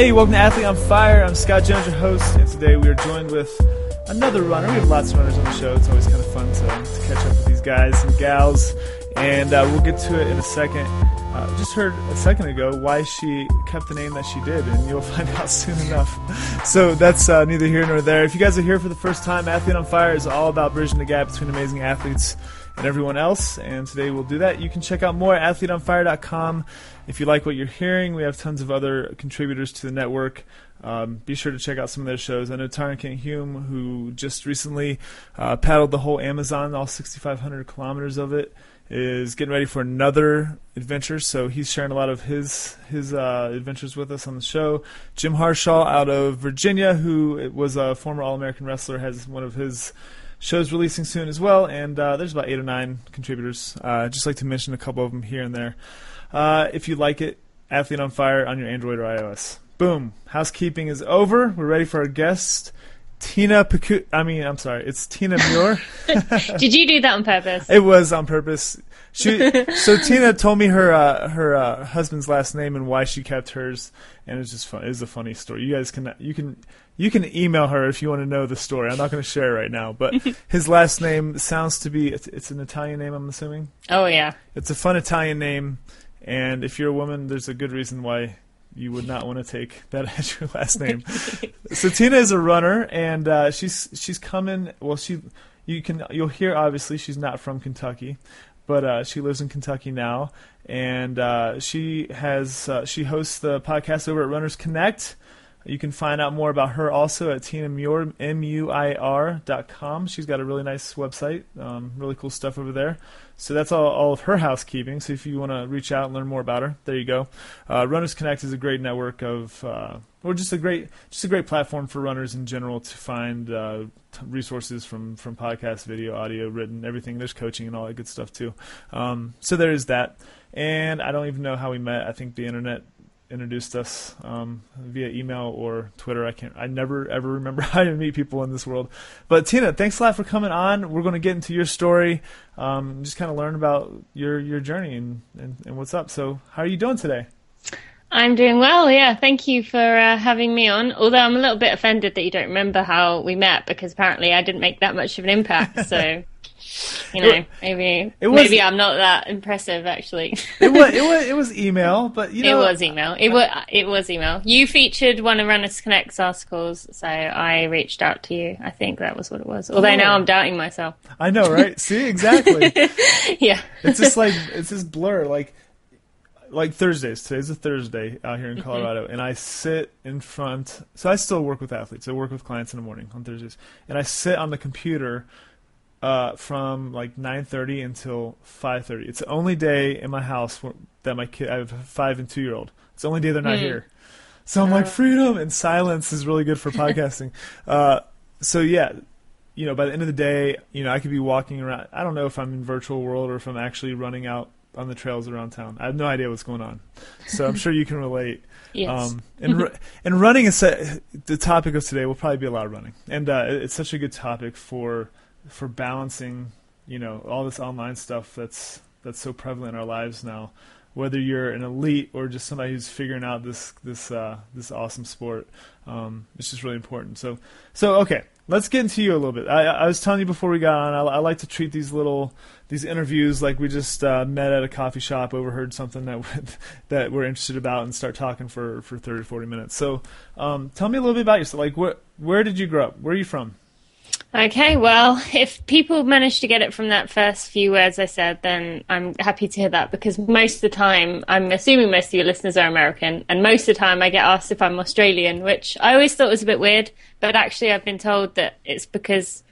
Hey, welcome to Athlete on Fire. I'm Scott Jones, your host, and today we are joined with another runner. We have lots of runners on the show. It's always kind of fun to, to catch up with these guys and gals, and uh, we'll get to it in a second. Uh, just heard a second ago why she kept the name that she did, and you'll find out soon enough. So that's uh, neither here nor there. If you guys are here for the first time, Athlete on Fire is all about bridging the gap between amazing athletes and everyone else. And today we'll do that. You can check out more at athleteonfire.com. If you like what you're hearing, we have tons of other contributors to the network. Um, be sure to check out some of their shows. I know Tyron Kent Hume, who just recently uh, paddled the whole Amazon, all 6,500 kilometers of it, is getting ready for another adventure. So he's sharing a lot of his his uh, adventures with us on the show. Jim Harshaw out of Virginia, who was a former All American wrestler, has one of his shows releasing soon as well. And uh, there's about eight or nine contributors. Uh, just like to mention a couple of them here and there. Uh, if you like it, Athlete on Fire on your Android or iOS. Boom. Housekeeping is over. We're ready for our guest. Tina Picu- I mean, I'm sorry. It's Tina Muir. Did you do that on purpose? It was on purpose. She so Tina told me her uh, her uh, husband's last name and why she kept hers, and it's just fun. It's a funny story. You guys can you can you can email her if you want to know the story. I'm not going to share it right now, but his last name sounds to be it's, it's an Italian name. I'm assuming. Oh yeah. It's a fun Italian name, and if you're a woman, there's a good reason why you would not want to take that as your last name. so Tina is a runner, and uh, she's she's coming. Well, she you can you'll hear obviously she's not from Kentucky, but uh, she lives in Kentucky now, and uh, she has uh, she hosts the podcast over at Runners Connect. You can find out more about her also at tinamuir, M-U-I-R dot com. She's got a really nice website, um, really cool stuff over there. So that's all, all of her housekeeping. So if you want to reach out and learn more about her, there you go. Uh, runners Connect is a great network of, uh, or just a great, just a great platform for runners in general to find uh, t- resources from from podcast, video, audio, written, everything. There's coaching and all that good stuff too. Um, so there is that. And I don't even know how we met. I think the internet introduced us um, via email or Twitter. I can't. I never ever remember how to meet people in this world. But Tina, thanks a lot for coming on. We're going to get into your story, um, just kind of learn about your your journey and, and, and what's up. So, how are you doing today? I'm doing well, yeah. Thank you for uh, having me on. Although I'm a little bit offended that you don't remember how we met because apparently I didn't make that much of an impact. So you know, it, maybe it was, maybe I'm not that impressive actually. it was it was it was email, but you know it was email. It was it was email. You featured one of Runners Connect's articles, so I reached out to you. I think that was what it was. Although oh. now I'm doubting myself. I know, right? See, exactly. yeah. It's just like it's this blur, like like Thursdays. Today's a Thursday out here in mm-hmm. Colorado, and I sit in front. So I still work with athletes. I work with clients in the morning on Thursdays, and I sit on the computer uh, from like 9:30 until 5:30. It's the only day in my house that my kid I have a five and two year old. It's the only day they're not mm. here. So I'm uh. like freedom and silence is really good for podcasting. Uh, so yeah, you know, by the end of the day, you know, I could be walking around. I don't know if I'm in virtual world or if I'm actually running out on the trails around town. I have no idea what's going on. So I'm sure you can relate. yes. Um, and and running is the topic of today will probably be a lot of running, and uh, it's such a good topic for for balancing, you know, all this online stuff that's that's so prevalent in our lives now. Whether you're an elite or just somebody who's figuring out this this uh, this awesome sport, um, it's just really important. So so okay, let's get into you a little bit. I, I was telling you before we got on, I, I, like to treat these little these interviews like we just uh, met at a coffee shop, overheard something that that we're interested about, and start talking for for 30, 40 minutes. So, um, tell me a little bit about yourself. Like, where did you grow up? Where are you from? Okay, well, if people manage to get it from that first few words I said, then I'm happy to hear that because most of the time, I'm assuming most of your listeners are American, and most of the time I get asked if I'm Australian, which I always thought was a bit weird, but actually I've been told that it's because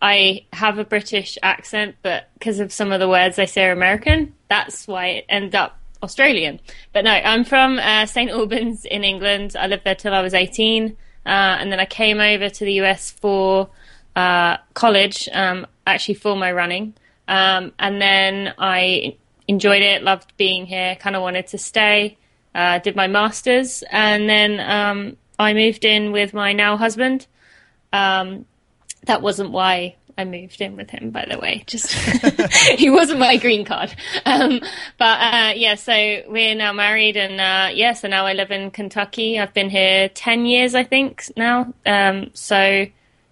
I have a British accent, but because of some of the words I say are American, that's why it ended up Australian. But no, I'm from uh, St. Albans in England. I lived there till I was 18, uh, and then I came over to the US for uh, college, um, actually for my running. Um, and then I enjoyed it, loved being here, kind of wanted to stay. Uh, did my masters, and then um, I moved in with my now husband. Um, that wasn't why I moved in with him, by the way. Just he wasn't my green card, um, but uh, yeah. So we're now married, and uh, yeah. So now I live in Kentucky. I've been here ten years, I think now. Um, so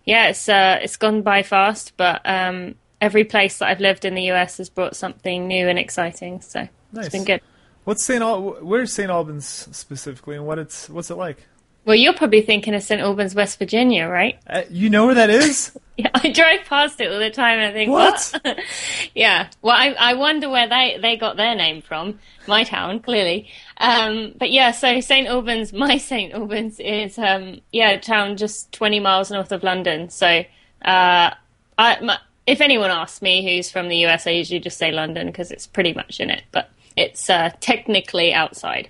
yeah, it's uh, it's gone by fast, but um, every place that I've lived in the US has brought something new and exciting. So Nice. it's been good. What's St. Al- where's St. Albans specifically, and what it's what's it like? Well, you're probably thinking of St. Albans, West Virginia, right? Uh, you know where that is? Yeah, I drive past it all the time, and I think, What? what? yeah. Well, I, I wonder where they, they got their name from. My town, clearly. Um, but yeah, so St. Albans, my St. Albans is, um, yeah, a town just 20 miles north of London. So, uh, I, my, if anyone asks me who's from the US, I usually just say London because it's pretty much in it, but it's, uh, technically outside.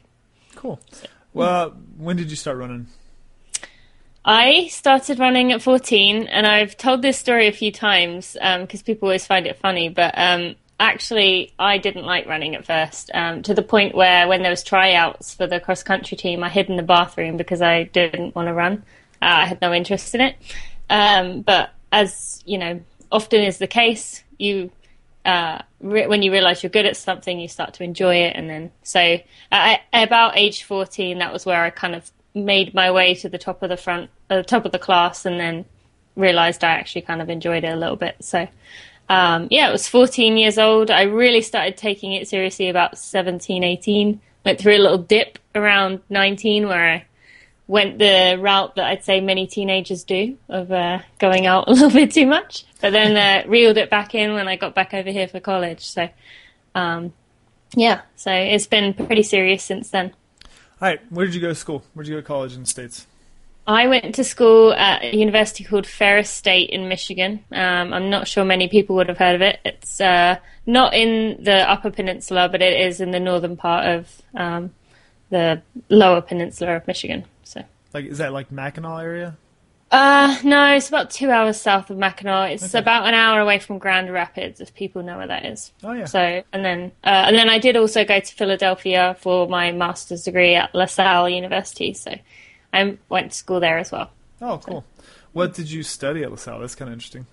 Cool. Well, when did you start running? I started running at 14, and I've told this story a few times because people always find it funny. But um, actually, I didn't like running at first, um, to the point where when there was tryouts for the cross country team, I hid in the bathroom because I didn't want to run. Uh, I had no interest in it. Um, but as you know, often is the case, you uh, re- when you realize you're good at something, you start to enjoy it, and then so uh, about age 14, that was where I kind of made my way to the top of the front, uh, top of the class, and then realized I actually kind of enjoyed it a little bit. So um, yeah, it was 14 years old. I really started taking it seriously about 17, 18. Went through a little dip around 19 where I went the route that I'd say many teenagers do of uh, going out a little bit too much, but then uh, reeled it back in when I got back over here for college. So, um, yeah, so it's been pretty serious since then. All right, where did you go to school? Where did you go to college in the states? I went to school at a university called Ferris State in Michigan. Um, I'm not sure many people would have heard of it. It's uh, not in the Upper Peninsula, but it is in the northern part of um, the Lower Peninsula of Michigan. So. Like, is that like Mackinac area? Uh, no, it's about two hours south of Mackinac. It's Okay. about an hour away from Grand Rapids, if people know where that is. Oh yeah. So, and then, uh, and then I did also go to Philadelphia for my master's degree at LaSalle University. So, I went to school there as well. oh, cool. What did you study at LaSalle? That's kind of interesting.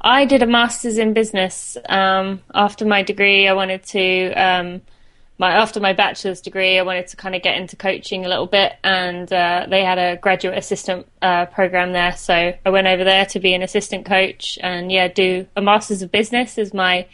I did a master's in business. Um, after my degree, I wanted to, um, my after my bachelor's degree, I wanted to kind of get into coaching a little bit, and uh, they had a graduate assistant uh, program there. So I went over there to be an assistant coach, and yeah, do a master's of business as my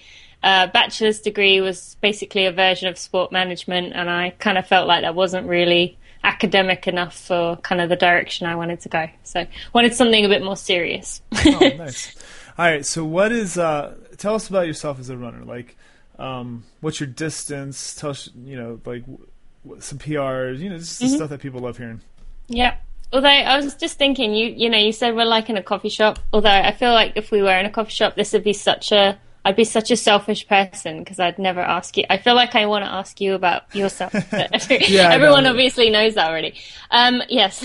uh, bachelor's degree was basically a version of sport management, and I kind of felt like that wasn't really academic enough for kind of the direction I wanted to go. So wanted something a bit more serious. Oh, nice. All right. So, what is? Uh, tell us about yourself as a runner. Like, um, what's your distance? Tell us, you know, like w- some PRs. You know, is the stuff that people love hearing. Yeah. Although I was just thinking, you you know, you said we're like in a coffee shop. Although I feel like if we were in a coffee shop, this would be such a I'd be such a selfish person because I'd never ask you. I feel like I want to ask you about yourself. Yeah, everyone know. obviously knows that already. Um, yes.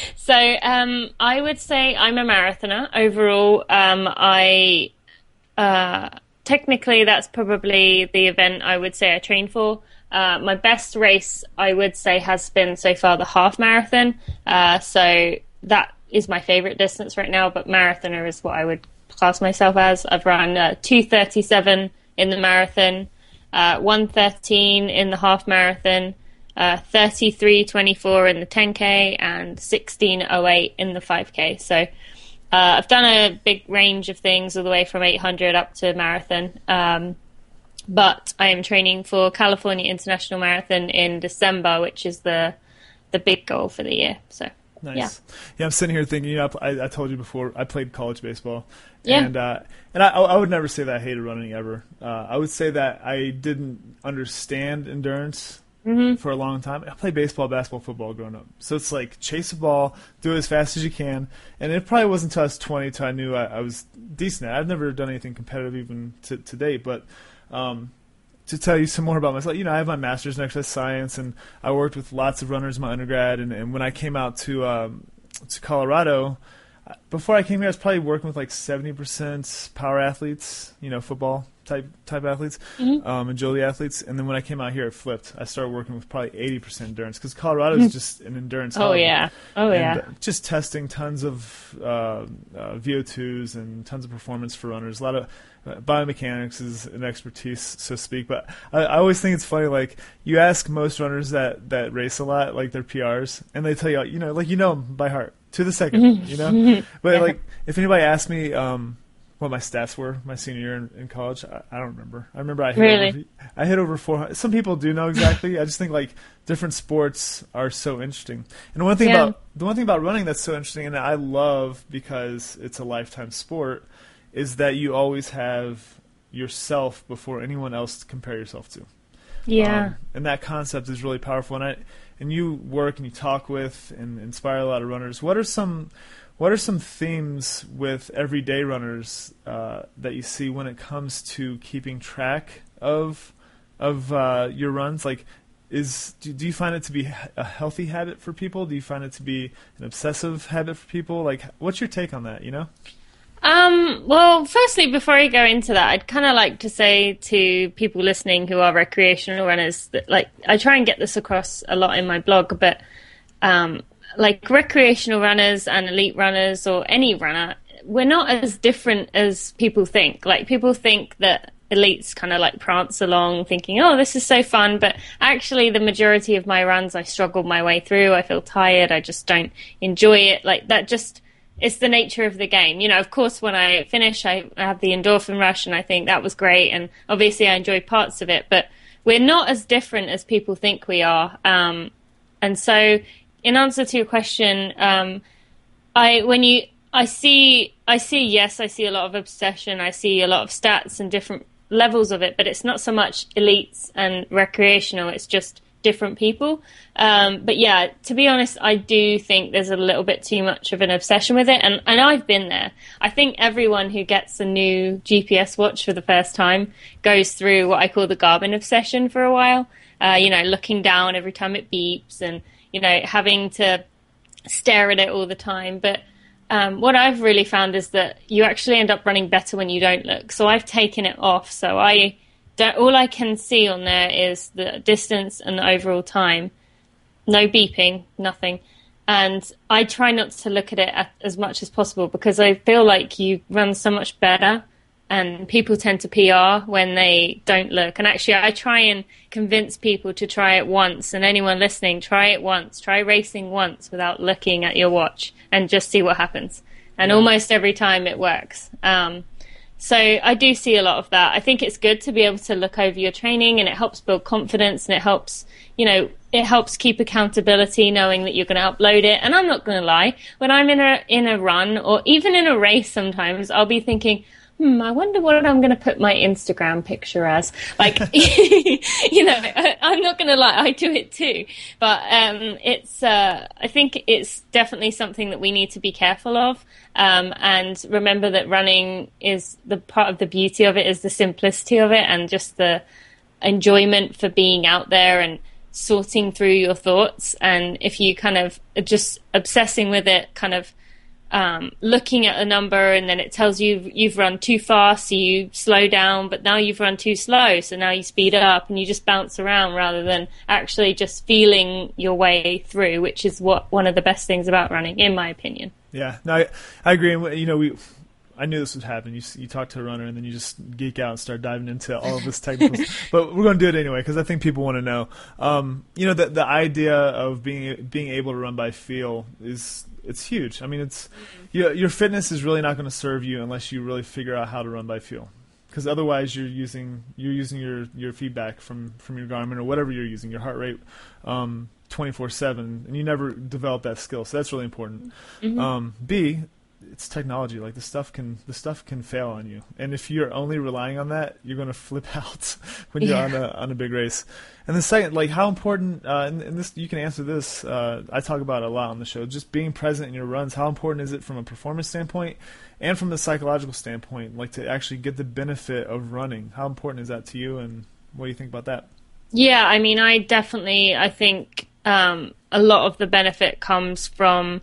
so um, I would say I'm a marathoner overall. Um, I uh, technically that's probably the event I would say I train for. Uh, my best race, I would say, has been so far the half marathon. Uh, so that is my favorite distance right now. But marathoner is what I would class myself as. I've run uh, two thirty seven in the marathon, uh, one thirteen in the half marathon, uh, thirty three twenty four in the ten k, and sixteen oh eight in the five k. So. Uh, I've done a big range of things all the way from 800 up to marathon. Um, but I am training for California International Marathon in December, which is the the big goal for the year. So Nice. Yeah. Yeah. I'm sitting here thinking. You know, I, I told you before. I played college baseball. Yeah. And uh, and I, I would never say that I hated running ever. Uh, I would say that I didn't understand endurance Mm-hmm. for a long time. I played baseball, basketball, football growing up. So it's like chase a ball, do it as fast as you can. And it probably wasn't until I was 20 till I knew I, I was decent at. it. I've never done anything competitive even to, to date, but. Um, to tell you some more about myself, you know, I have my master's in exercise science, and I worked with lots of runners in my undergrad. And, and when I came out to um, to Colorado, before I came here, I was probably working with like seventy percent power athletes, you know, football type type athletes, Mhm. um, agility athletes, and then when I came out here, it flipped. I started working with probably eighty percent endurance because Colorado is just an endurance. Oh yeah. Oh And, yeah. uh, just testing tons of uh, uh, VO2s and tons of performance for runners. A lot of biomechanics is an expertise, so to speak. But I, I always think it's funny. Like you ask most runners that that race a lot, like their PRs, and they tell you, you know, like you know them by heart to the 2nd you know. But like if anybody asked me. Um, what my stats were my senior year in, in college, I, I don't remember. I remember I hit Really? over, I hit over 400. Some people do know exactly. I just think like different sports are so interesting. And one thing Yeah. about the one thing about running that's so interesting and I love because it's a lifetime sport is that you always have yourself before anyone else to compare yourself to. Yeah. Um, and that concept is really powerful. And I and you work and you talk with and inspire a lot of runners. What are some what are some themes with everyday runners uh, that you see when it comes to keeping track of of uh, your runs? Like, is do, do you find it to be a healthy habit for people? Do you find it to be an obsessive habit for people? Like, what's your take on that? You know? Um, well, firstly, before I go into that, I'd kind of like to say to people listening who are recreational runners that, like, I try and get this across a lot in my blog, but, um, like recreational runners and elite runners or any runner, we're not as different as people think. Like, people think that elites kind of like prance along thinking, oh, this is so fun. But actually, the majority of my runs, I struggle my way through. I feel tired. I just don't enjoy it. Like, that just, it's the nature of the game. You know, of course, when I finish, I, have the endorphin rush, and I think that was great. And obviously, I enjoy parts of it, but we're not as different as people think we are. Um, and so, in answer to your question, um, I when you I see I see yes, I see a lot of obsession. I see a lot of stats and different levels of it, but it's not so much elites and recreational. It's just different people. Um, but yeah, to be honest, I do think there's a little bit too much of an obsession with it, and and I've been there. I think everyone who gets a new GPS watch for the first time goes through what I call the Garmin obsession for a while. Uh, you know, looking down every time it beeps, and you know, having to stare at it all the time. But um, what I've really found is that you actually end up running better when you don't look. So I've taken it off. So I don't, all I can see on there is the distance and the overall time. No beeping, nothing. And I try not to look at it at, as much as possible because I feel like you run so much better and people tend to PR when they don't look. And actually, I try and convince people to try it once. And anyone listening, try it once. Try racing once without looking at your watch and just see what happens. And Yeah. almost every time it works. Um, so I do see a lot of that. I think it's good to be able to look over your training and it helps build confidence and it helps, you know, it helps keep accountability knowing that you're going to upload it. And I'm not going to lie, when I'm in a in a run or even in a race sometimes I'll be thinking, hmm, I wonder what I'm going to put my Instagram picture as. Like, you know, I, I'm not going to lie, I do it too. But um, it's, uh, I think it's definitely something that we need to be careful of. Um, and remember that running is the part of the beauty of it is the simplicity of it and just the enjoyment for being out there and sorting through your thoughts. And if you kind of just obsessing with it, kind of um, looking at a number and then it tells you you've run too fast, so you slow down, but now you've run too slow, so now you speed up and you just bounce around rather than actually just feeling your way through, which is what one of the best things about running, in my opinion. Yeah, no, I, I agree. And you know, we, I knew this would happen. You you talk to a runner and then you just geek out and start diving into all of this technical. but we're going to do it anyway because I think people want to know. Um, you know, the the idea of being being able to run by feel is it's huge. I mean, it's your your fitness is really not going to serve you unless you really figure out how to run by feel. Because otherwise, you're using you're using your, your feedback from, from your Garmin or whatever you're using, your heart rate, um, 24/7, and you never develop that skill. So that's really important. Um, B, it's technology. Like the stuff can the stuff can fail on you, and if you're only relying on that, you're going to flip out when you're Yeah. on a on a big race. And the second, like how important, uh, and, and this you can answer this. Uh, I talk about it a lot on the show. Just being present in your runs. How important is it from a performance standpoint, and from the psychological standpoint? Like to actually get the benefit of running. How important is that to you? And what do you think about that? Yeah, I mean, I definitely, I think um, a lot of the benefit comes from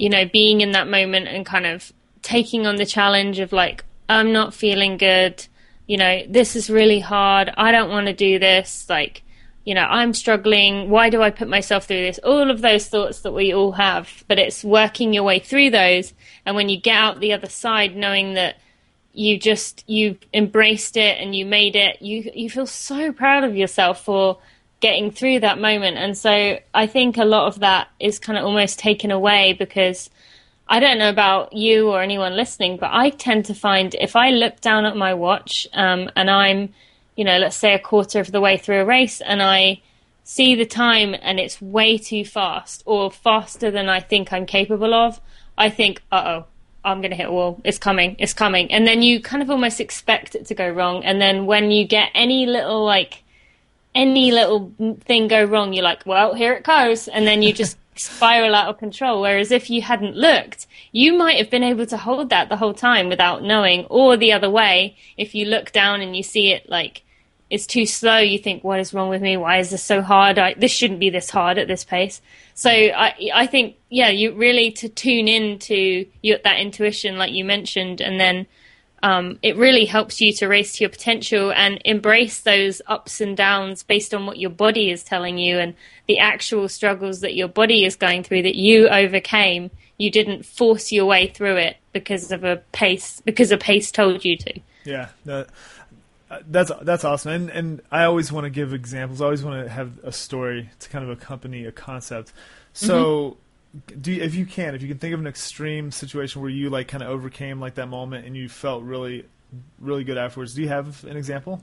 you know, being in that moment and kind of taking on the challenge of like, I'm not feeling good. You know, this is really hard. I don't want to do this. Like, you know, I'm struggling. Why do I put myself through this? All of those thoughts that we all have, but it's working your way through those. And when you get out the other side, knowing that you just, you embraced it and you made it, you, you feel so proud of yourself for getting through that moment. And so I think a lot of that is kind of almost taken away because I don't know about you or anyone listening, but I tend to find if I look down at my watch um, and I'm, you know, let's say a quarter of the way through a race and I see the time and it's way too fast or faster than I think I'm capable of, I think, uh oh, I'm going to hit a wall. It's coming. It's coming. And then you kind of almost expect it to go wrong. And then when you get any little like, any little thing go wrong, you're like, well, here it goes. And then you just spiral out of control. Whereas if you hadn't looked, you might have been able to hold that the whole time without knowing. Or the other way, if you look down and you see it like it's too slow, you think, what is wrong with me? Why is this so hard? I, this shouldn't be this hard at this pace. So I, I think, yeah, you really to tune in to your, that intuition, like you mentioned, and then um, it really helps you to race to your potential and embrace those ups and downs based on what your body is telling you and the actual struggles that your body is going through that you overcame. You didn't force your way through it because of a pace, because a pace told you to. Yeah, that, that's that's awesome. And and I always want to give examples. I always want to have a story to kind of accompany a concept. So. Mm-hmm do you, if you can, if you can think of an extreme situation where you like kind of overcame like that moment and you felt really, really good afterwards. Do you have an example?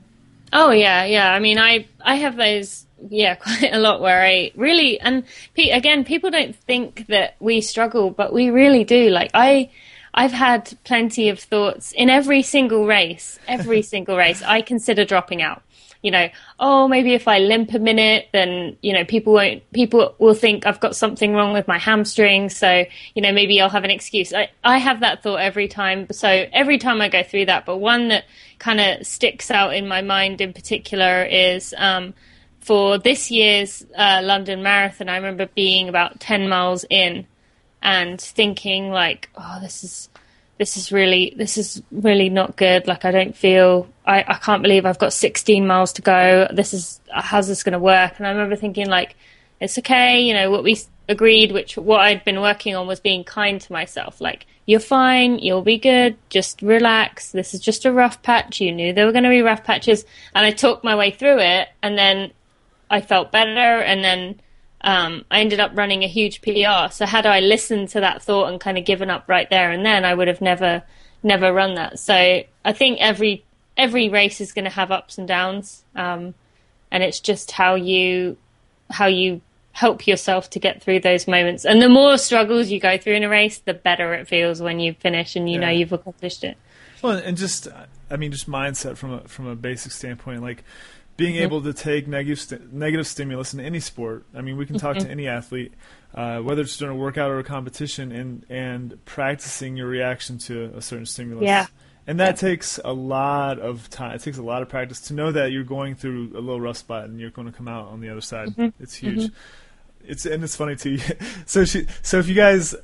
Oh yeah, yeah. I mean, I I have those yeah quite a lot where I really and again people don't think that we struggle, but we really do. Like I. I've had plenty of thoughts in every single race, every single race. I consider dropping out you know, oh, maybe if I limp a minute, then, you know, people won't, people will think I've got something wrong with my hamstring. So, you know, maybe I'll have an excuse. I, I have that thought every time. So every time I go through that, but one that kind of sticks out in my mind in particular is, um, for this year's uh, London Marathon, I remember being about 10 miles in and thinking like, oh, this is this is really this is really not good. Like i don't feel i, I can't believe i've got 16 miles to go. This is how's this going to work? And i remember thinking like it's okay you know what we agreed which what i'd been working on was being kind to myself. Like you're fine you'll be good just relax. This is just a rough patch. You knew there were going to be rough patches. And i talked my way through it and then i felt better and then um, I ended up running a huge PR. So had I listened to that thought and kind of given up right there and then, I would have never, never run that. So I think every every race is going to have ups and downs, um, and it's just how you how you help yourself to get through those moments. And the more struggles you go through in a race, the better it feels when you finish and you yeah. know you've accomplished it. Well, and just I mean, just mindset from a from a basic standpoint, like being mm-hmm. able to take negative st- negative stimulus in any sport. I mean, we can talk to any athlete, uh, whether it's during a workout or a competition, and and practicing your reaction to a certain stimulus. Yeah. And that yeah. takes a lot of time. It takes a lot of practice to know that you're going through a little rough spot and you're going to come out on the other side. Mm-hmm. It's huge. Mm-hmm. It's and it's funny too. so she, so if you guys,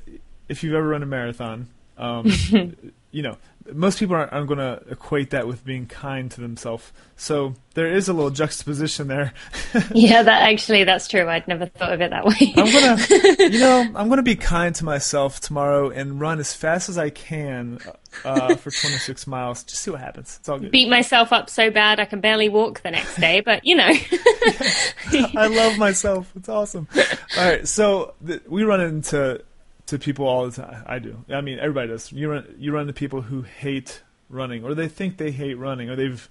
if you've ever run a marathon, um, you know, most people aren't, aren't going to equate that with being kind to themselves. So there is a little juxtaposition there. yeah, that actually that's true. I'd never thought of it that way. I'm gonna, you know, I'm gonna be kind to myself tomorrow and run as fast as I can uh, for 26 miles. Just see what happens. It's all good. Beat myself up so bad I can barely walk the next day, but you know. I love myself. It's awesome. All right, so th- we run into to people all the time. I do. I mean, everybody does. You run you run into people who hate running, or they think they hate running, or they've.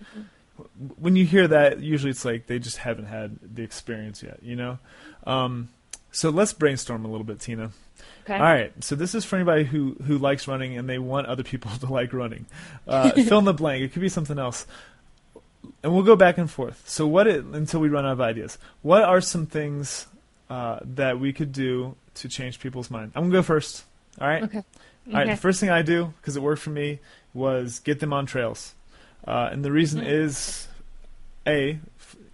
When you hear that, usually it's like they just haven't had the experience yet. You know. Um, so let's brainstorm a little bit, Tina. Okay. All right. So this is for anybody who who likes running and they want other people to like running. Uh, fill in the blank. It could be something else. And we'll go back and forth. So what it, until we run out of ideas. What are some things uh, that we could do to change people's mind. I'm gonna go first. All right. Okay. All right. The first thing I do because it worked for me was get them on trails, uh, and the reason mm-hmm. is, a,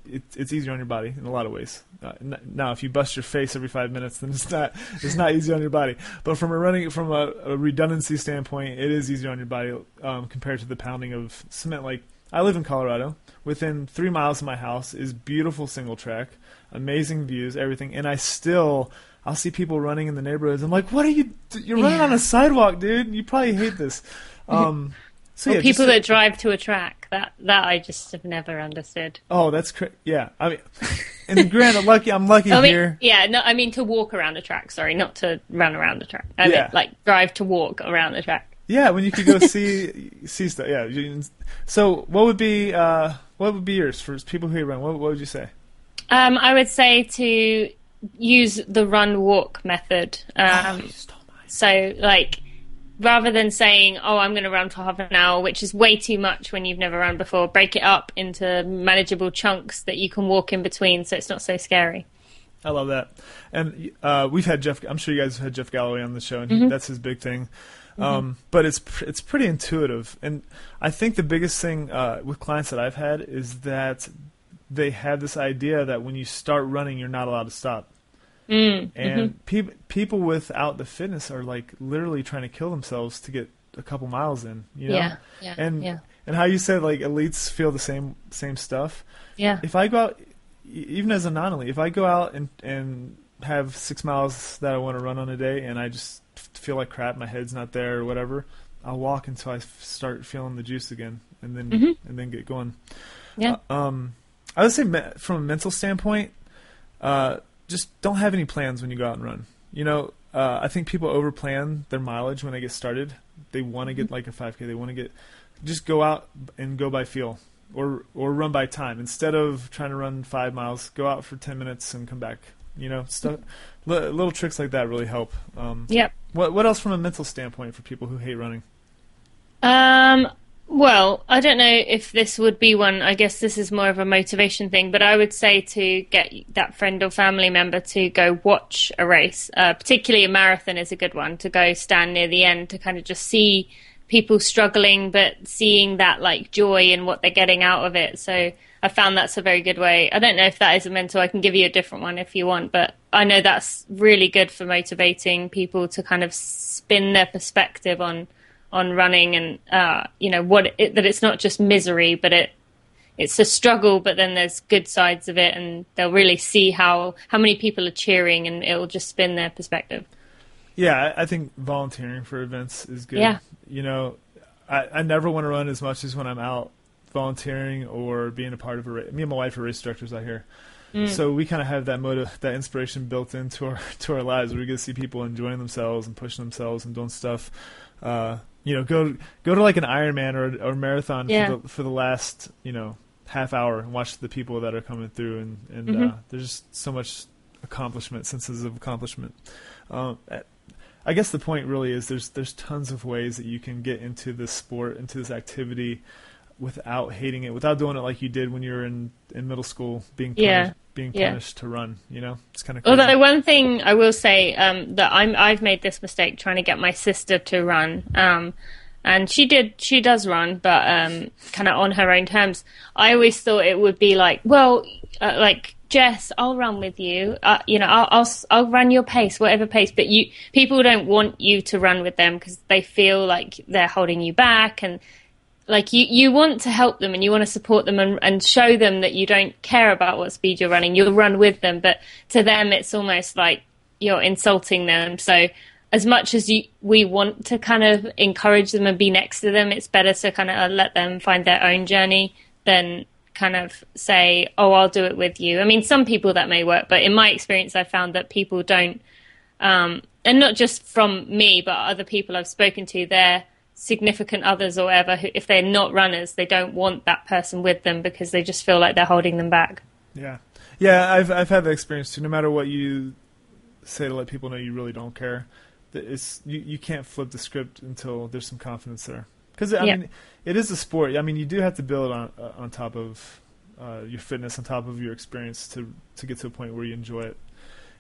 it, it's easier on your body in a lot of ways. Uh, now, if you bust your face every five minutes, then it's not it's not easy on your body. But from a running from a, a redundancy standpoint, it is easier on your body um, compared to the pounding of cement. Like I live in Colorado. Within three miles of my house is beautiful single track, amazing views, everything, and I still I'll see people running in the neighborhoods. I'm like, what are you? You're running Yeah. on a sidewalk, dude. You probably hate this. Um, so Or yeah, people just- that drive to a track. That that I just have never understood. Oh, that's cra- yeah. I mean, and granted, lucky I'm lucky I mean, here. yeah, no, I mean to walk around a track. Sorry, not to run around the track. I Yeah. mean, like drive to walk around the track. Yeah, when you could go see see stuff. Yeah. So, what would be uh, what would be yours for people who run? What, what would you say? Um, I would say to use the run walk method. Oh, Um, so, like, rather than saying, "Oh, I'm going to run for half an hour," which is way too much when you've never run before, break it up into manageable chunks that you can walk in between, so it's not so scary. I love that. And uh, we've had Jeff. I'm sure you guys have had Jeff Galloway on the show, and Mm-hmm. he, that's his big thing. Um, but it's it's pretty intuitive, and I think the biggest thing uh, with clients that I've had is that they have this idea that when you start running, you're not allowed to stop. Mm, and peop people without the fitness are like literally trying to kill themselves to get a couple miles in. You know? Yeah, yeah, and yeah. and how you said like elites feel the same same stuff. Yeah. If I go out, even as a non-elite, if I go out and and have six miles that I want to run on a day, and I just feel like crap, my head's not there or whatever, I'll walk until I start feeling the juice again, and then Mm-hmm. and then get going. Yeah. Uh, um, I would say me- from a mental standpoint, uh, just don't have any plans when you go out and run. You know, uh, I think people overplan their mileage when they get started. They want to Mm-hmm. get like a 5K. They want to get just go out and go by feel, or or run by time instead of trying to run five miles. Go out for 10 minutes and come back. You know, stuff. li- little tricks like that really help. Um, Yep. what what else from a mental standpoint for people who hate running? Um, well, I don't know if this would be one. I guess this is more of a motivation thing, but I would say to get that friend or family member to go watch a race, uh, particularly a marathon is a good one to go stand near the end to kind of just see people struggling, but seeing that like joy and what they're getting out of it. So I found that's a very good way. I don't know if that is a mental. I can give you a different one if you want, but I know that's really good for motivating people to kind of spin their perspective on on running and uh, you know what it, that it's not just misery, but it it's a struggle. But then there's good sides of it, and they'll really see how how many people are cheering, and it'll just spin their perspective. Yeah, I think volunteering for events is good. Yeah. You know, I, I never want to run as much as when I'm out volunteering or being a part of a race. Me and my wife are race directors out here. So we kind of have that motive, that inspiration built into our to our lives. Where we get to see people enjoying themselves and pushing themselves and doing stuff. Uh, you know, go go to like an Ironman or or marathon Yeah. for the for the last you know half hour and watch the people that are coming through and and uh, there's just so much accomplishment, senses of accomplishment. Um, I guess the point really is there's there's tons of ways that you can get into this sport, into this activity, without hating it, without doing it like you did when you were in, in middle school, being punished, Yeah. Being Yeah. punished to run. You know, it's kind of Although one thing I will say um, that I'm I've made this mistake trying to get my sister to run, um, and she did she does run, but um, kind of on her own terms. I always thought it would be like, well, uh, like Jess, I'll run with you. Uh, you know, I'll, I'll I'll run your pace, whatever pace. But you people don't want you to run with them because they feel like they're holding you back and like you, you want to help them and you want to support them and, and show them that you don't care about what speed you're running. You'll run with them, but to them, it's almost like you're insulting them. So as much as you, we want to kind of encourage them and be next to them, it's better to kind of let them find their own journey than kind of say, "Oh, I'll do it with you." I mean, some people that may work, but in my experience, I found that people don't, um, and not just from me, but other people I've spoken to, they're significant others or whatever. Who, if they're not runners, they don't want that person with them because they just feel like they're holding them back. Yeah, yeah. I've I've had that experience too. No matter what you say to let people know, you really don't care. It's you, you can't flip the script until there's some confidence there. Because I Yeah. mean, it is a sport. I mean, you do have to build on uh, on top of uh, your fitness, on top of your experience to to get to a point where you enjoy it.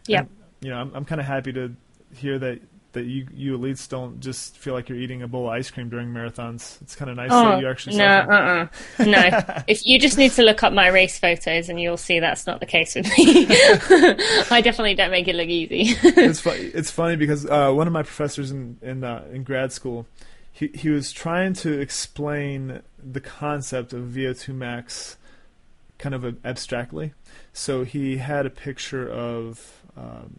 Yeah. And, you know, I'm I'm kind of happy to hear that that you you elites don't just feel like you're eating a bowl of ice cream during marathons. It's kind of nice Oh, that you actually no, suffer. uh-uh. no. if you just need to look up my race photos, and you'll see that's not the case with me. I definitely don't make it look easy. it's fu- it's funny because uh, one of my professors in in uh, in grad school, he he was trying to explain the concept of VO2 max, kind of abstractly. So he had a picture of um,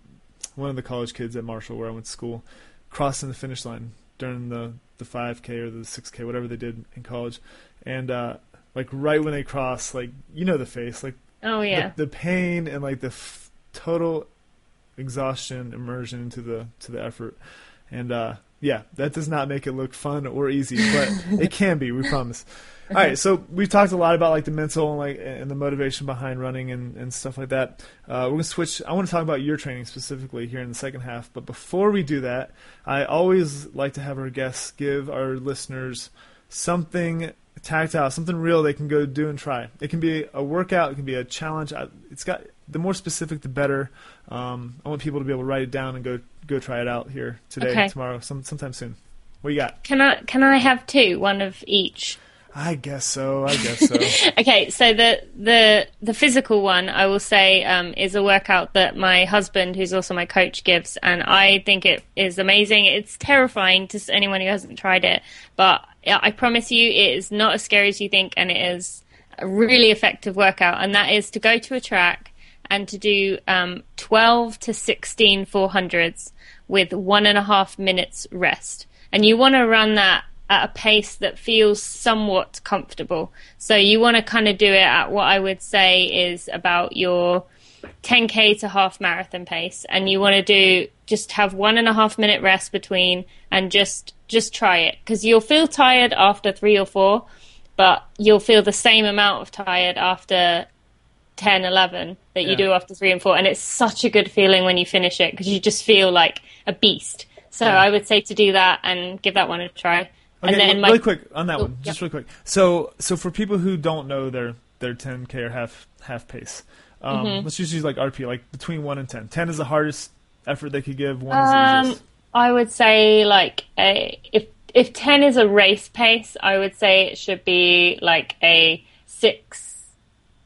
one of the college kids at Marshall, where I went to school, crossing the finish line during the the 5K or the 6K, whatever they did in college, and uh, like right when they cross, like you know the face, like oh yeah. the, the pain and like the f- total exhaustion immersion into the to the effort and uh yeah that does not make it look fun or easy but it can be we promise all right so we've talked a lot about like the mental and like and the motivation behind running and, and stuff like that uh, we're gonna switch i want to talk about your training specifically here in the second half but before we do that i always like to have our guests give our listeners something tactile, something real they can go do and try. It can be a workout, it can be a challenge. It's got the more specific, the better. Um, I want people to be able to write it down and go go try it out here today, Okay. tomorrow, some sometime soon. What you got? Can I can I have two, one of each? I guess so. I guess so. Okay, so the the the physical one I will say um, is a workout that my husband, who's also my coach, gives, and I think it is amazing. It's terrifying to anyone who hasn't tried it, but I I promise you, it is not as scary as you think, and it is a really effective workout. And that is to go to a track and to do um, 12 to 16 400s with one and a half minutes rest. And you want to run that at a pace that feels somewhat comfortable. So you want to kind of do it at what I would say is about your 10k to half marathon pace and you want to do just have one and a half minute rest between and just just try it because you'll feel tired after three or four but you'll feel the same amount of tired after 10 11 that you Yeah. do after three and four and it's such a good feeling when you finish it because you just feel like a beast so Yeah. i would say to do that and give that one a try Okay, and then re- my really quick on that Oh, one, just really quick. So, so for people who don't know their their 10k or half half pace, um, Mm-hmm. let's just use like RP, like between one and 10. 10 is the hardest effort they could give. One is Um, easiest. I would say like a if if ten is a race pace, I would say it should be like a six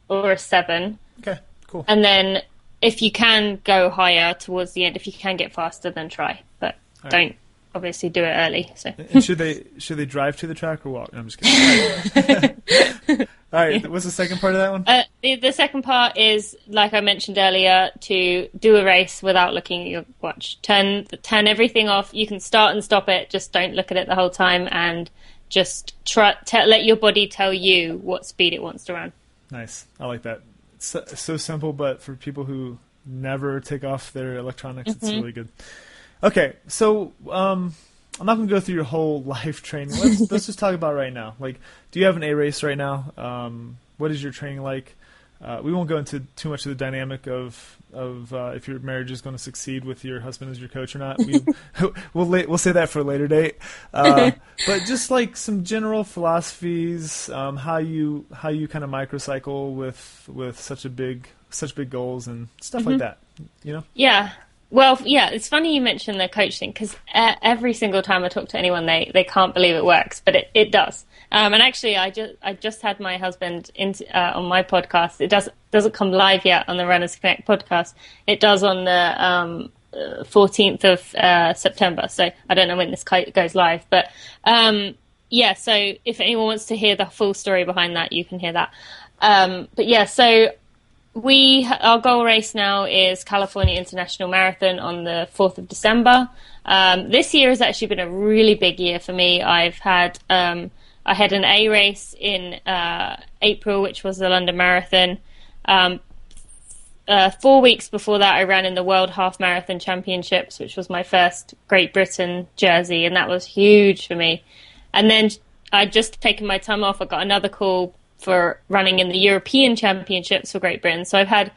or a seven, Okay, cool. and then if you can go higher towards the end, if you can get faster, then try, but right. don't obviously do it early. So And should they should they drive to the track or walk? No, I'm just kidding. All right, what's the second part of that one? Uh, the, the second part is, like I mentioned earlier, to do a race without looking at your watch. Turn turn everything off. You can start and stop it. Just don't look at it the whole time, and just try te- let your body tell you what speed it wants to run. Nice, I like that. It's so, so simple, but for people who never take off their electronics, it's Mm-hmm. really good. Okay, so um, I'm not gonna go through your whole life training. Let's let's just talk about right now. Like, do you have an A race right now? Um, what is your training like? Uh, we won't go into too much of the dynamic of of uh, if your marriage is going to succeed with your husband as your coach or not. We, we'll la- we'll say that for a later date. Uh, but just like some general philosophies, um, how you how you kind of microcycle with with such a big such big goals and stuff like that. You know. Yeah. Well, yeah, it's funny you mentioned the coach thing because every single time I talk to anyone, they, they can't believe it works, but it, it does. Um, and actually, I just I just had my husband in, uh, on my podcast. It does doesn't come live yet on the Runners Connect podcast. It does on the um, fourteenth of uh, September. So I don't know when this goes live, but um, yeah. So if anyone wants to hear the full story behind that, you can hear that. Um, but yeah, so we our goal race now is California International Marathon on the 4th of December. Um, this year has actually been a really big year for me. I've had um, I had an A race in uh, April, which was the London Marathon. Um, uh, four weeks before that, I ran in the World Half Marathon Championships, which was my first Great Britain jersey, and that was huge for me. And then I'd just taken my time off. I got another call for running in the European Championships for Great Britain. So I've had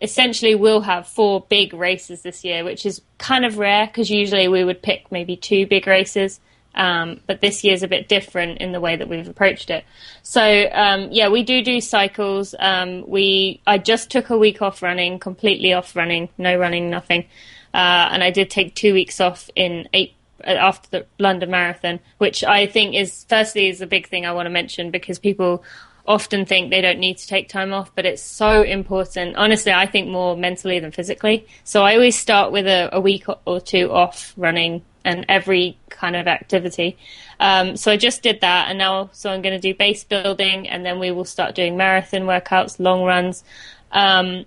essentially we'll have four big races this year, which is kind of rare because usually we would pick maybe two big races. Um, but this year's a bit different in the way that we've approached it. So um, yeah, we do do cycles. Um, we I just took a week off running, completely off running, no running, nothing. uh, and I did take two weeks off in eight uh, after the London Marathon, which I think is firstly is a big thing I want to mention because people often think they don't need to take time off, but it's so important. Honestly, I think more mentally than physically. So I always start with a, a week or two off running and every kind of activity. Um, so I just did that, and now so I'm going to do base building, and then we will start doing marathon workouts, long runs. Um,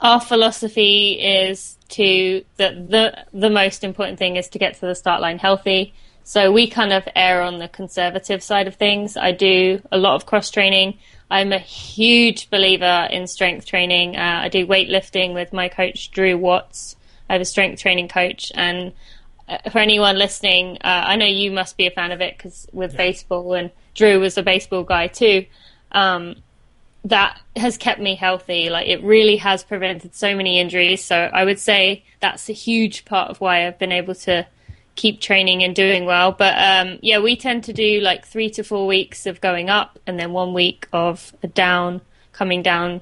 our philosophy is to that the the most important thing is to get to the start line healthy. So we kind of err on the conservative side of things. I do a lot of cross training. I'm a huge believer in strength training. Uh, I do weightlifting with my coach Drew Watts. I have a strength training coach, and for anyone listening, uh, I know you must be a fan of it because with yeah. baseball, and Drew was a baseball guy too. Um, that has kept me healthy. Like it really has prevented so many injuries. So I would say that's a huge part of why I've been able to keep training and doing well. But um, yeah, we tend to do like three to four weeks of going up and then one week of a down, coming down,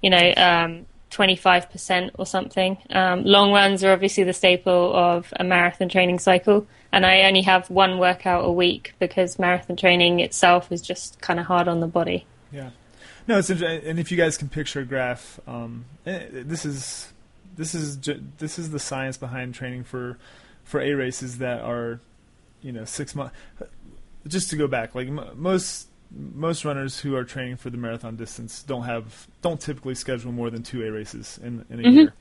you know, um, 25% or something. Um, long runs are obviously the staple of a marathon training cycle. And I only have one workout a week because marathon training itself is just kind of hard on the body. Yeah. No, it's interesting. and if you guys can picture a graph, um, eh, this is this is this is the science behind training for for A races that are, you know, six months. Just to go back, like most most runners who are training for the marathon distance don't have don't typically schedule more than two A races in in a mm-hmm. year,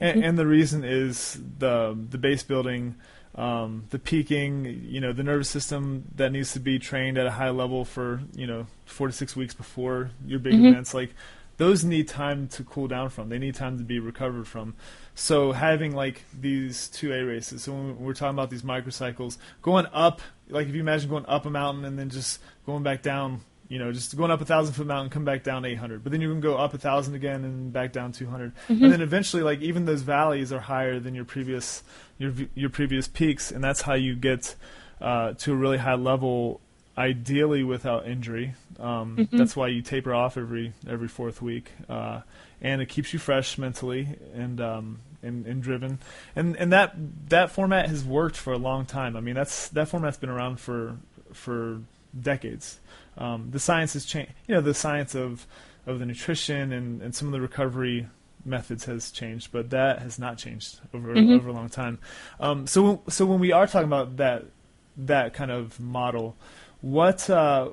and, mm-hmm. and, the reason is the the base building, um, the peaking, you know, the nervous system that needs to be trained at a high level for you know four to six weeks before your big mm-hmm. events, like those need time to cool down from. They need time to be recovered from. So having like these two A races, so when we're talking about these microcycles, going up, like if you imagine going up a mountain and then just going back down, you know, just going up a thousand foot mountain, come back down 800, but then you can go up a thousand again and back down 200, mm-hmm. and then eventually, like even those valleys are higher than your previous your your previous peaks, and that's how you get uh, to a really high level ideally without injury. Um, mm-hmm. That's why you taper off every every fourth week, uh, and it keeps you fresh mentally and, um, and and driven. And and that that format has worked for a long time. I mean, that's that format's been around for for decades. Um, the science has changed. You know, the science of of the nutrition and, and some of the recovery methods has changed, but that has not changed over mm-hmm. over a long time. Um, so so when we are talking about that that kind of model, what uh,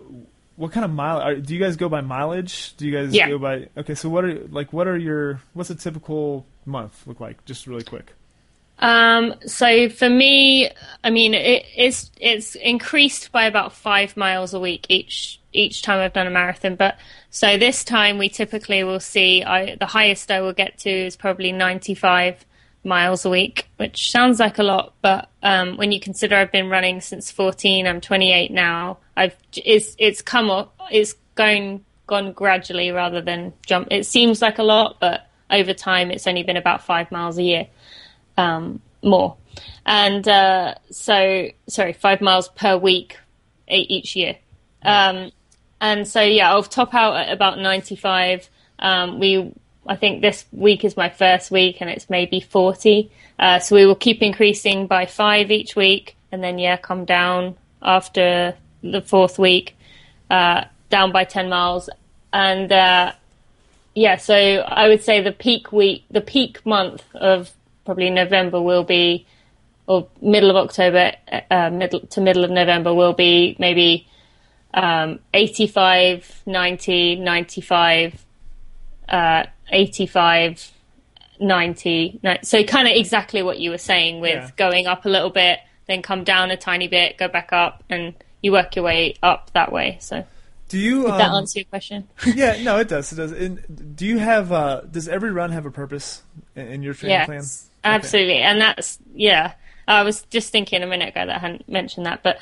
what kind of mile do you guys go by mileage? Do you guys yeah. go by okay? So what are like what are your what's a typical month look like? Just really quick. Um, so for me, I mean, it, it's it's increased by about five miles a week each each time I've done a marathon. But so this time we typically will see I, the highest I will get to is probably ninety five miles a week, which sounds like a lot, but um, when you consider I've been running since 14, I'm 28 now. I've it's it's come up, it's going gone gradually rather than jump. It seems like a lot, but over time, it's only been about five miles a year um, more, and uh, so sorry, five miles per week each year. Um, and so yeah, I'll top out at about 95. Um, we I think this week is my first week and it's maybe 40. Uh, so we will keep increasing by five each week and then, yeah, come down after the fourth week, uh, down by 10 miles. And, uh, yeah, so I would say the peak week, the peak month of probably November will be, or middle of October, uh, middle to middle of November will be maybe, um, 85, 90, 95, uh, 85, 90. So kind of exactly what you were saying with yeah. going up a little bit, then come down a tiny bit, go back up, and you work your way up that way. So. Do you? Um, that answer your question? yeah, no, it does. It does. And do you have? Uh, does every run have a purpose in, your training yes, plan? Yes, absolutely. Okay. And that's yeah. I was just thinking a minute ago that I hadn't mentioned that, but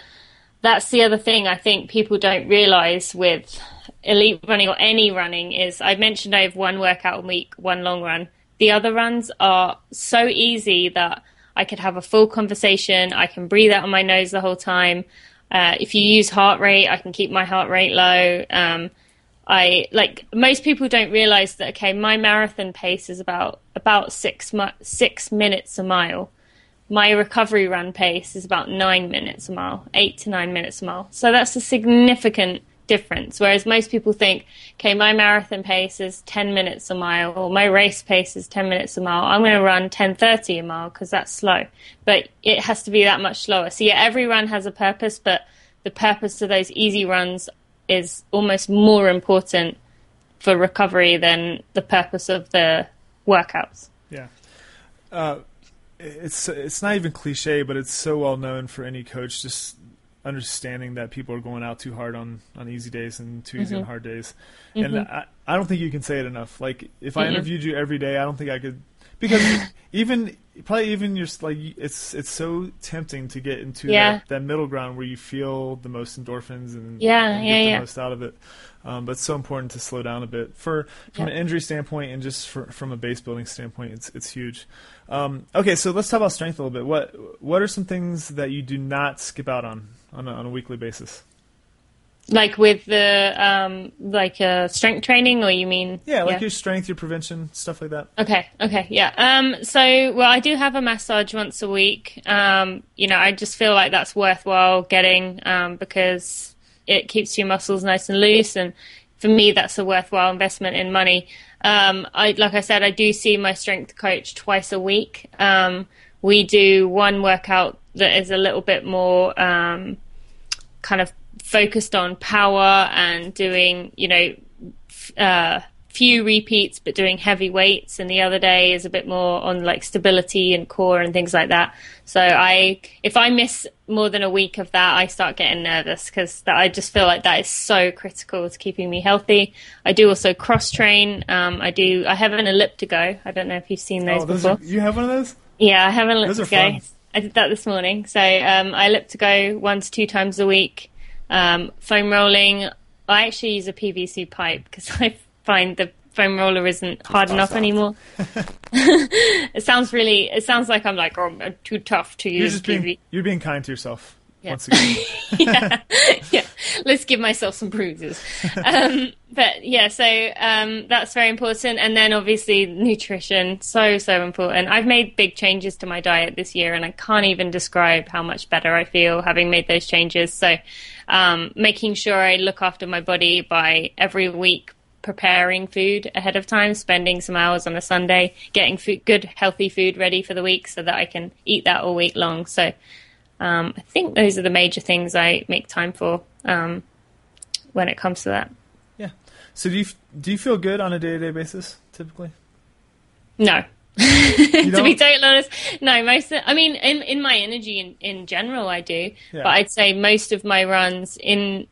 that's the other thing I think people don't realize with elite running or any running is I mentioned I have one workout a week, one long run. The other runs are so easy that I could have a full conversation. I can breathe out on my nose the whole time. Uh, if you use heart rate, I can keep my heart rate low. Um, I like most people don't realize that okay, my marathon pace is about about six six minutes a mile. My recovery run pace is about nine minutes a mile, eight to nine minutes a mile. So that's a significant difference. Whereas most people think, okay, my marathon pace is 10 minutes a mile, or my race pace is 10 minutes a mile. I'm going to run 10:30 a mile because that's slow. But it has to be that much slower. So yeah, every run has a purpose, but the purpose of those easy runs is almost more important for recovery than the purpose of the workouts. Yeah. Uh, it's it's not even cliche, but it's so well known for any coach. Just understanding that people are going out too hard on, on easy days and too easy mm-hmm. on hard days. Mm-hmm. And I, I don't think you can say it enough. Like if I mm-hmm. interviewed you every day, I don't think I could because even probably even you're like it's it's so tempting to get into yeah. that, that, middle ground where you feel the most endorphins and, yeah, and yeah, get the yeah. most out of it. Um, but it's so important to slow down a bit for from an injury standpoint and just for, from a base building standpoint. It's it's huge. Um, okay, so let's talk about strength a little bit. What what are some things that you do not skip out on on a, on a weekly basis? Like with the um, like uh, strength training, or you mean? Yeah, like yeah. your strength, your prevention, stuff like that. Okay, okay, yeah. Um, so well, I do have a massage once a week. Um, you know, I just feel like that's worthwhile getting um, because it keeps your muscles nice and loose, and for me, that's a worthwhile investment in money. Um, I like I said, I do see my strength coach twice a week. Um, we do one workout that is a little bit more um, kind of focused on power and doing, you know, uh, few repeats but doing heavy weights. And the other day is a bit more on like stability and core and things like that. So i if i miss more than a week of that i start getting nervous because i just feel like that is so critical to keeping me healthy. I do also cross train um, i do i have an elliptigo. I don't know if you've seen those, oh, before. Are, you have one of those? Yeah i have an elliptigo I did that this morning. So um, I elliptigo once, two times a week. Um, foam rolling. I actually use a PVC pipe because I find the foam roller isn't hard enough anymore. it sounds really. It sounds like I'm like oh, I'm too tough to use. You're just being, you're being kind to yourself. Yeah. Once again. yeah. yeah. Let's give myself some bruises. Um, but yeah, so um, that's very important. And then obviously nutrition, so, so important. I've made big changes to my diet this year and I can't even describe how much better I feel having made those changes. So um, making sure I look after my body by every week preparing food ahead of time, spending some hours on a Sunday, getting food, good, healthy food ready for the week so that I can eat that all week long. So um, I think those are the major things I make time for um, when it comes to that. Yeah. So do you do you feel good on a day to day basis typically? No. to be totally honest, no. Most, of, I mean, in in my energy in, in general, I do. Yeah. But I'd say most of my runs in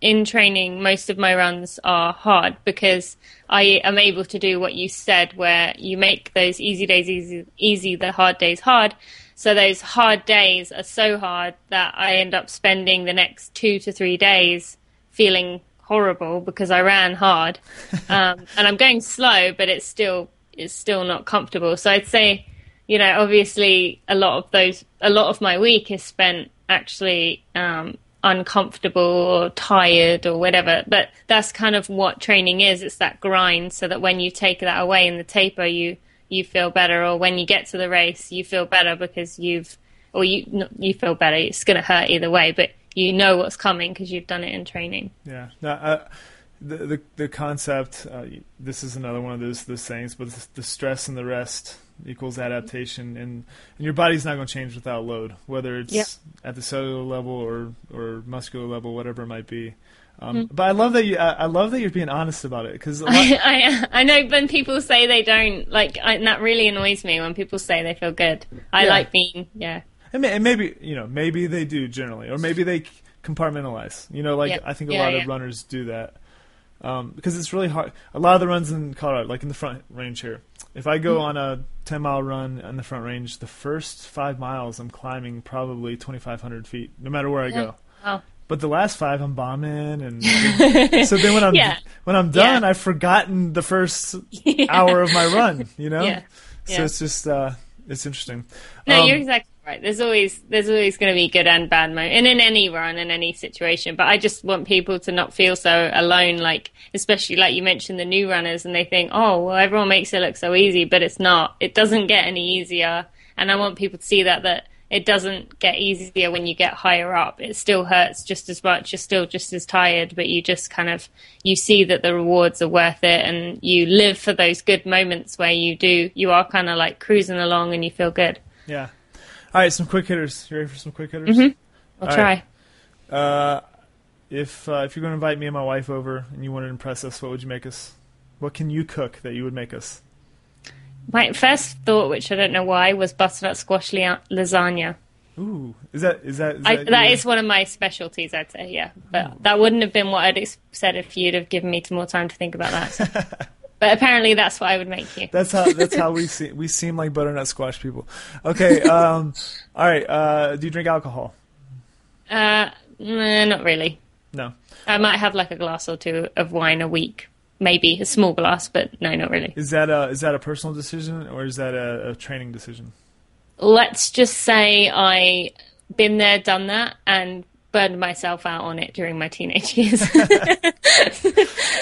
in training, most of my runs are hard because I am able to do what you said, where you make those easy days easy, easy, the hard days hard. So those hard days are so hard that I end up spending the next two to three days feeling horrible because I ran hard, um, and I'm going slow, but it's still it's still not comfortable. So I'd say, you know, obviously a lot of those, a lot of my week is spent actually um, uncomfortable or tired or whatever. But that's kind of what training is. It's that grind, so that when you take that away in the taper, you you feel better, or when you get to the race, you feel better because you've, or you you feel better. It's going to hurt either way, but you know what's coming because you've done it in training. Yeah. No, uh, the, the the concept. Uh, this is another one of those those sayings, but the stress and the rest equals adaptation, and, and your body's not going to change without load, whether it's yep. at the cellular level or or muscular level, whatever it might be. Um, mm-hmm. But I love that you. I, I, love that you're being honest about it because I, I, I know when people say they don't like, I, that really annoys me when people say they feel good. I yeah. like being yeah. And, may, and, maybe you know maybe they do generally, or maybe they compartmentalize. You know, like. I think a yeah, lot of runners do that um, because it's really hard. A lot of the runs in Colorado, like in the front range here, if I go mm-hmm. on a 10 mile run in the front range, the first five miles I'm climbing probably 2,500 feet, no matter where I go. Oh. But the last five I'm bombing, and, so then when I'm yeah. when I'm done, yeah. I've forgotten the first yeah. hour of my run. You know, so it's just uh, it's interesting. No, um, you're exactly Right. There's always there's always going to be good and bad moments, and in any run, in any situation. But I just want people to not feel so alone. Like especially like you mentioned the new runners, and they think, oh, well, everyone makes it look so easy, but it's not. It doesn't get any easier. And I want people to see that that it doesn't get easier when you get higher up. It still hurts just as much. You're still just as tired, but you just kind of you see that the rewards are worth it, and you live for those good moments where you do you are kind of like cruising along and you feel good. Yeah. All right, some quick hitters. You ready for some quick hitters? Mhm. I'll All try. right. Uh, if uh, if you're going to invite me and my wife over and you want to impress us, what would you make us? What can you cook that you would make us? My first thought, which I don't know why, was butternut squash lia- lasagna. Ooh, is that is that is I, that, that your- one of my specialties, I'd say. Yeah, but that wouldn't have been what I'd said if you'd have given me more time to think about that. so. but apparently, that's what I would make you. That's how that's how we see we seem like butternut squash people. Okay, um, all right. Uh, do you drink alcohol? Uh, nah, not really. No. I might have like a glass or two of wine a week, maybe a small glass, but no, not really. Is that a is that a personal decision or is that a, a training decision? Let's just say I been there, done that, and burned myself out on it during my teenage years.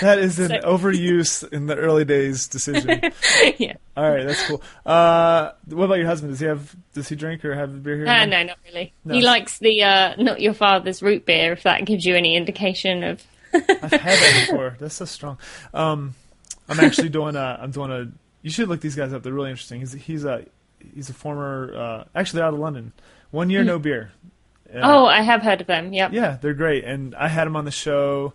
That is an overuse in the early days decision. yeah. All right, that's cool. Uh, what about your husband? Does he have does he drink or have beer here? Uh, no, not really. No. He likes the uh, not your father's root beer, if that gives you any indication of. I've had that before. That's so strong. Um, I'm actually doing a. I'm doing a. You should look these guys up. They're really interesting. He's he's a he's a former. Uh, actually, they're out of London. One year, no beer. Uh, Oh, I have heard of them. Yep. yeah, they're great. And I had him on the show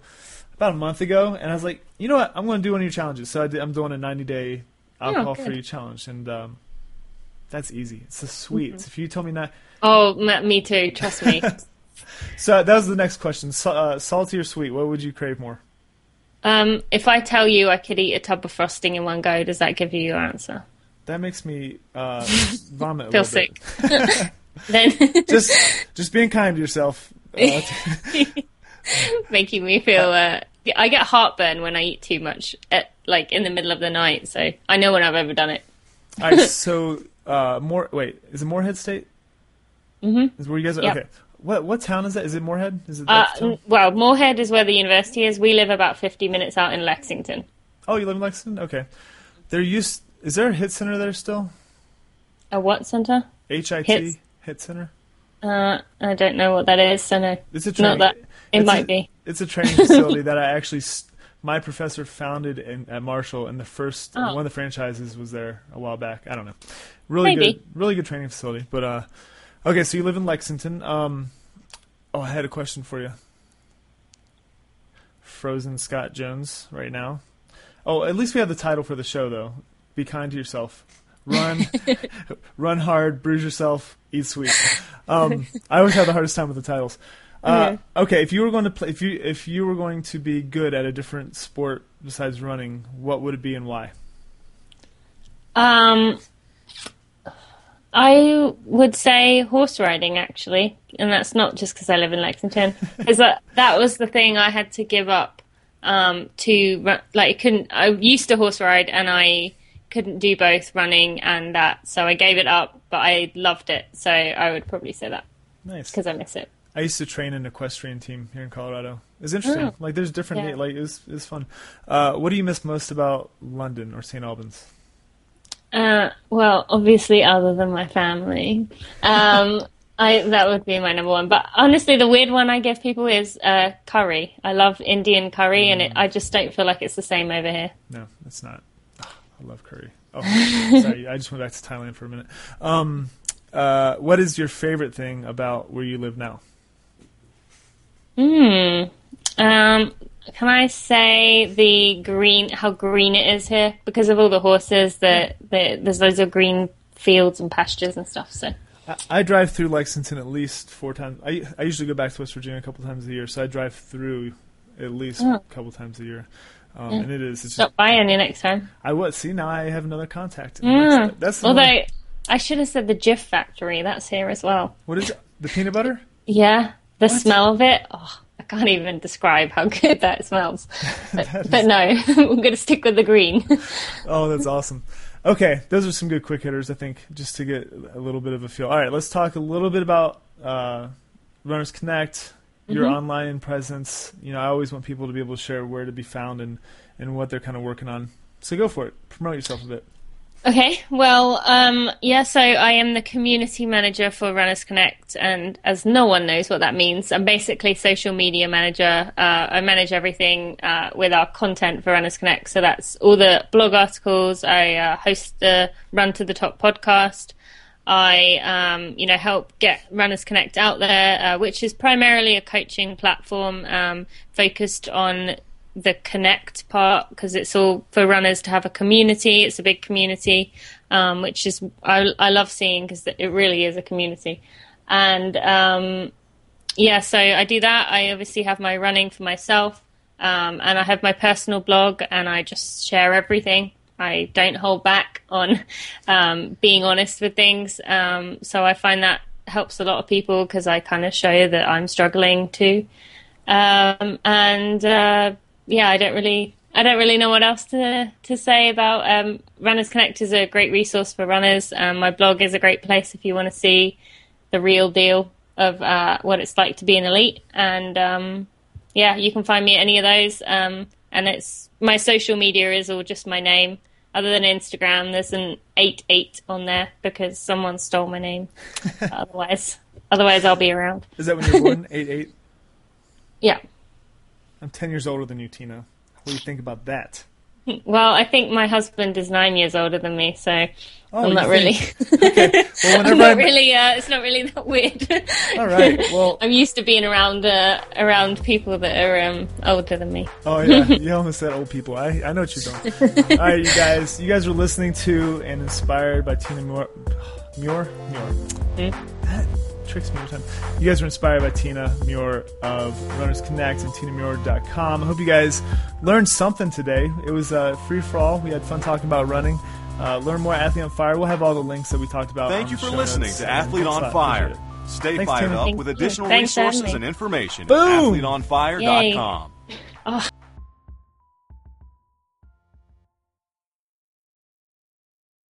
about a month ago, and I was like, you know what? I'm going to do one of your challenges. So I I'm doing a 90 day alcohol free challenge, and um, that's easy. It's the sweets. If you told me not. Oh, me too. Trust me. So that was the next question. So, uh, salty or sweet? What would you crave more? um, if I tell you I could eat a tub of frosting in one go, does that give you your answer? That makes me uh, vomit. Feel little sick. then just just being kind to yourself. Uh, making me feel. Uh, I get heartburn when I eat too much, at, like in the middle of the night. So I know when I've ever done it. all right, so uh, more. Wait, is it Morehead State? Mm-hmm. Is where you guys are? Yep. Okay. What what town is that? Is it Morehead? Is it Uh, that town? well, Morehead is where the university is. We live about 50 minutes out in Lexington. Oh, you live in Lexington. Okay. There used is there a hit center there still? A what center? HIT hit center. Uh, I don't know what that is. So no, It's a not training. that. It might a- be. It's a training facility that I actually my professor founded in, at Marshall, and the first Oh. one of the franchises was there a while back. I don't know. Really Maybe. good, really good training facility. But uh, okay, so you live in Lexington. Um, oh, I had a question for you. Frozen Scott Jones right now. Oh, at least we have the title for the show though. Be kind to yourself. Run, run hard, bruise yourself, eat sweet. Um, I always have the hardest time with the titles. Uh, okay, if you were going to play, if you if you were going to be good at a different sport besides running, what would it be and why? Um, I would say horse riding actually, and that's not just because I live in Lexington. Is that that was the thing I had to give up um, to like I couldn't. I used to horse ride and I couldn't do both running and that, so I gave it up. But I loved it, so I would probably say that Nice. because I miss it. I used to train an equestrian team here in Colorado. It's interesting. Oh. Like there's different Yeah. like it's it's fun. Uh, what do you miss most about London or St. Albans? Uh, well, obviously, other than my family, um, I that would be my number one. But honestly, the weird one I give people is uh, curry. I love Indian curry, and it, I just don't feel like it's the same over here. No, it's not. I love curry. Oh, sorry. I just went back to Thailand for a minute. Um, uh, what is your favorite thing about where you live now? Hmm. Um, can I say the green? How green it is here because of all the horses. That the there's loads of green fields and pastures and stuff. So I, I drive through Lexington at least four times. I I usually go back to West Virginia a couple times a year, so I drive through at least Oh. a couple times a year. Um, And it is. It's just, stop by any next time. I would see now. I have another contact. Mm. That's, that's Although one- I should have said the Jif factory. That's here as well. what is it? the peanut butter? Yeah, the smell of it. Oh, can't even describe how good that smells. But, but no, I'm going to stick with the green. Oh, that's awesome. Okay, those are some good quick hitters, I think, just to get a little bit of a feel. All right, let's talk a little bit about uh, Runners Connect, your Mhm. online presence. You know, I always want people to be able to share where to be found and, and what they're kind of working on. So go for it. Promote yourself a bit. Okay, well, um, yeah, so I am the community manager for Runners Connect, and as no one knows what that means, I'm basically social media manager. Uh, I manage everything uh, with our content for Runners Connect, so that's all the blog articles. I uh, host the Run to the Top podcast. I, um, you know, help get Runners Connect out there, uh, which is primarily a coaching platform um, focused on the connect part because it's all for runners to have a community. It's a big community, um, which is I, I love seeing because it really is a community. And um, yeah, so I do that. I obviously have my running for myself, um, and I have my personal blog, and I just share everything. I don't hold back on um, being honest with things. Um, so I find that helps a lot of people because I kind of show that I'm struggling too. Um, and uh, yeah, I don't really, I don't really know what else to to say about um, Runners Connect is a great resource for runners. Um, my blog is a great place if you want to see the real deal of uh, what it's like to be an elite. And um, yeah, you can find me at any of those. Um, and it's my social media is all just my name. Other than Instagram, there's an eight eight on there because someone stole my name. otherwise, otherwise I'll be around. Is that when you're born? 8 8? Yeah. I'm 10 years older than you, Tina. What do you think about that? Well, I think my husband is nine years older than me, so Oh, I'm not think- really. Okay. Well, I'm not I'm- really. Uh, it's not really that weird. All right. Well, I'm used to being around uh, around people that are um, older than me. Oh yeah, you almost said old people. I, I know what you're doing. All right, you guys. You guys were listening to and inspired by Tina Muir. Muir. Muir. That tricks me every time. You guys were inspired by Tina Muir of Runners Connect and TinaMuir.com. I hope you guys learned something today. It was uh, free for all. We had fun talking about running. Uh, learn more at Athlete on Fire. We'll have all the links that we talked about. Thank on you the for show listening notes to and Athlete on. Fire. Stay Thanks, fired Tina. up Thank with additional Thanks for having resources me. and information Boom. at athleteonfire.com. Oh,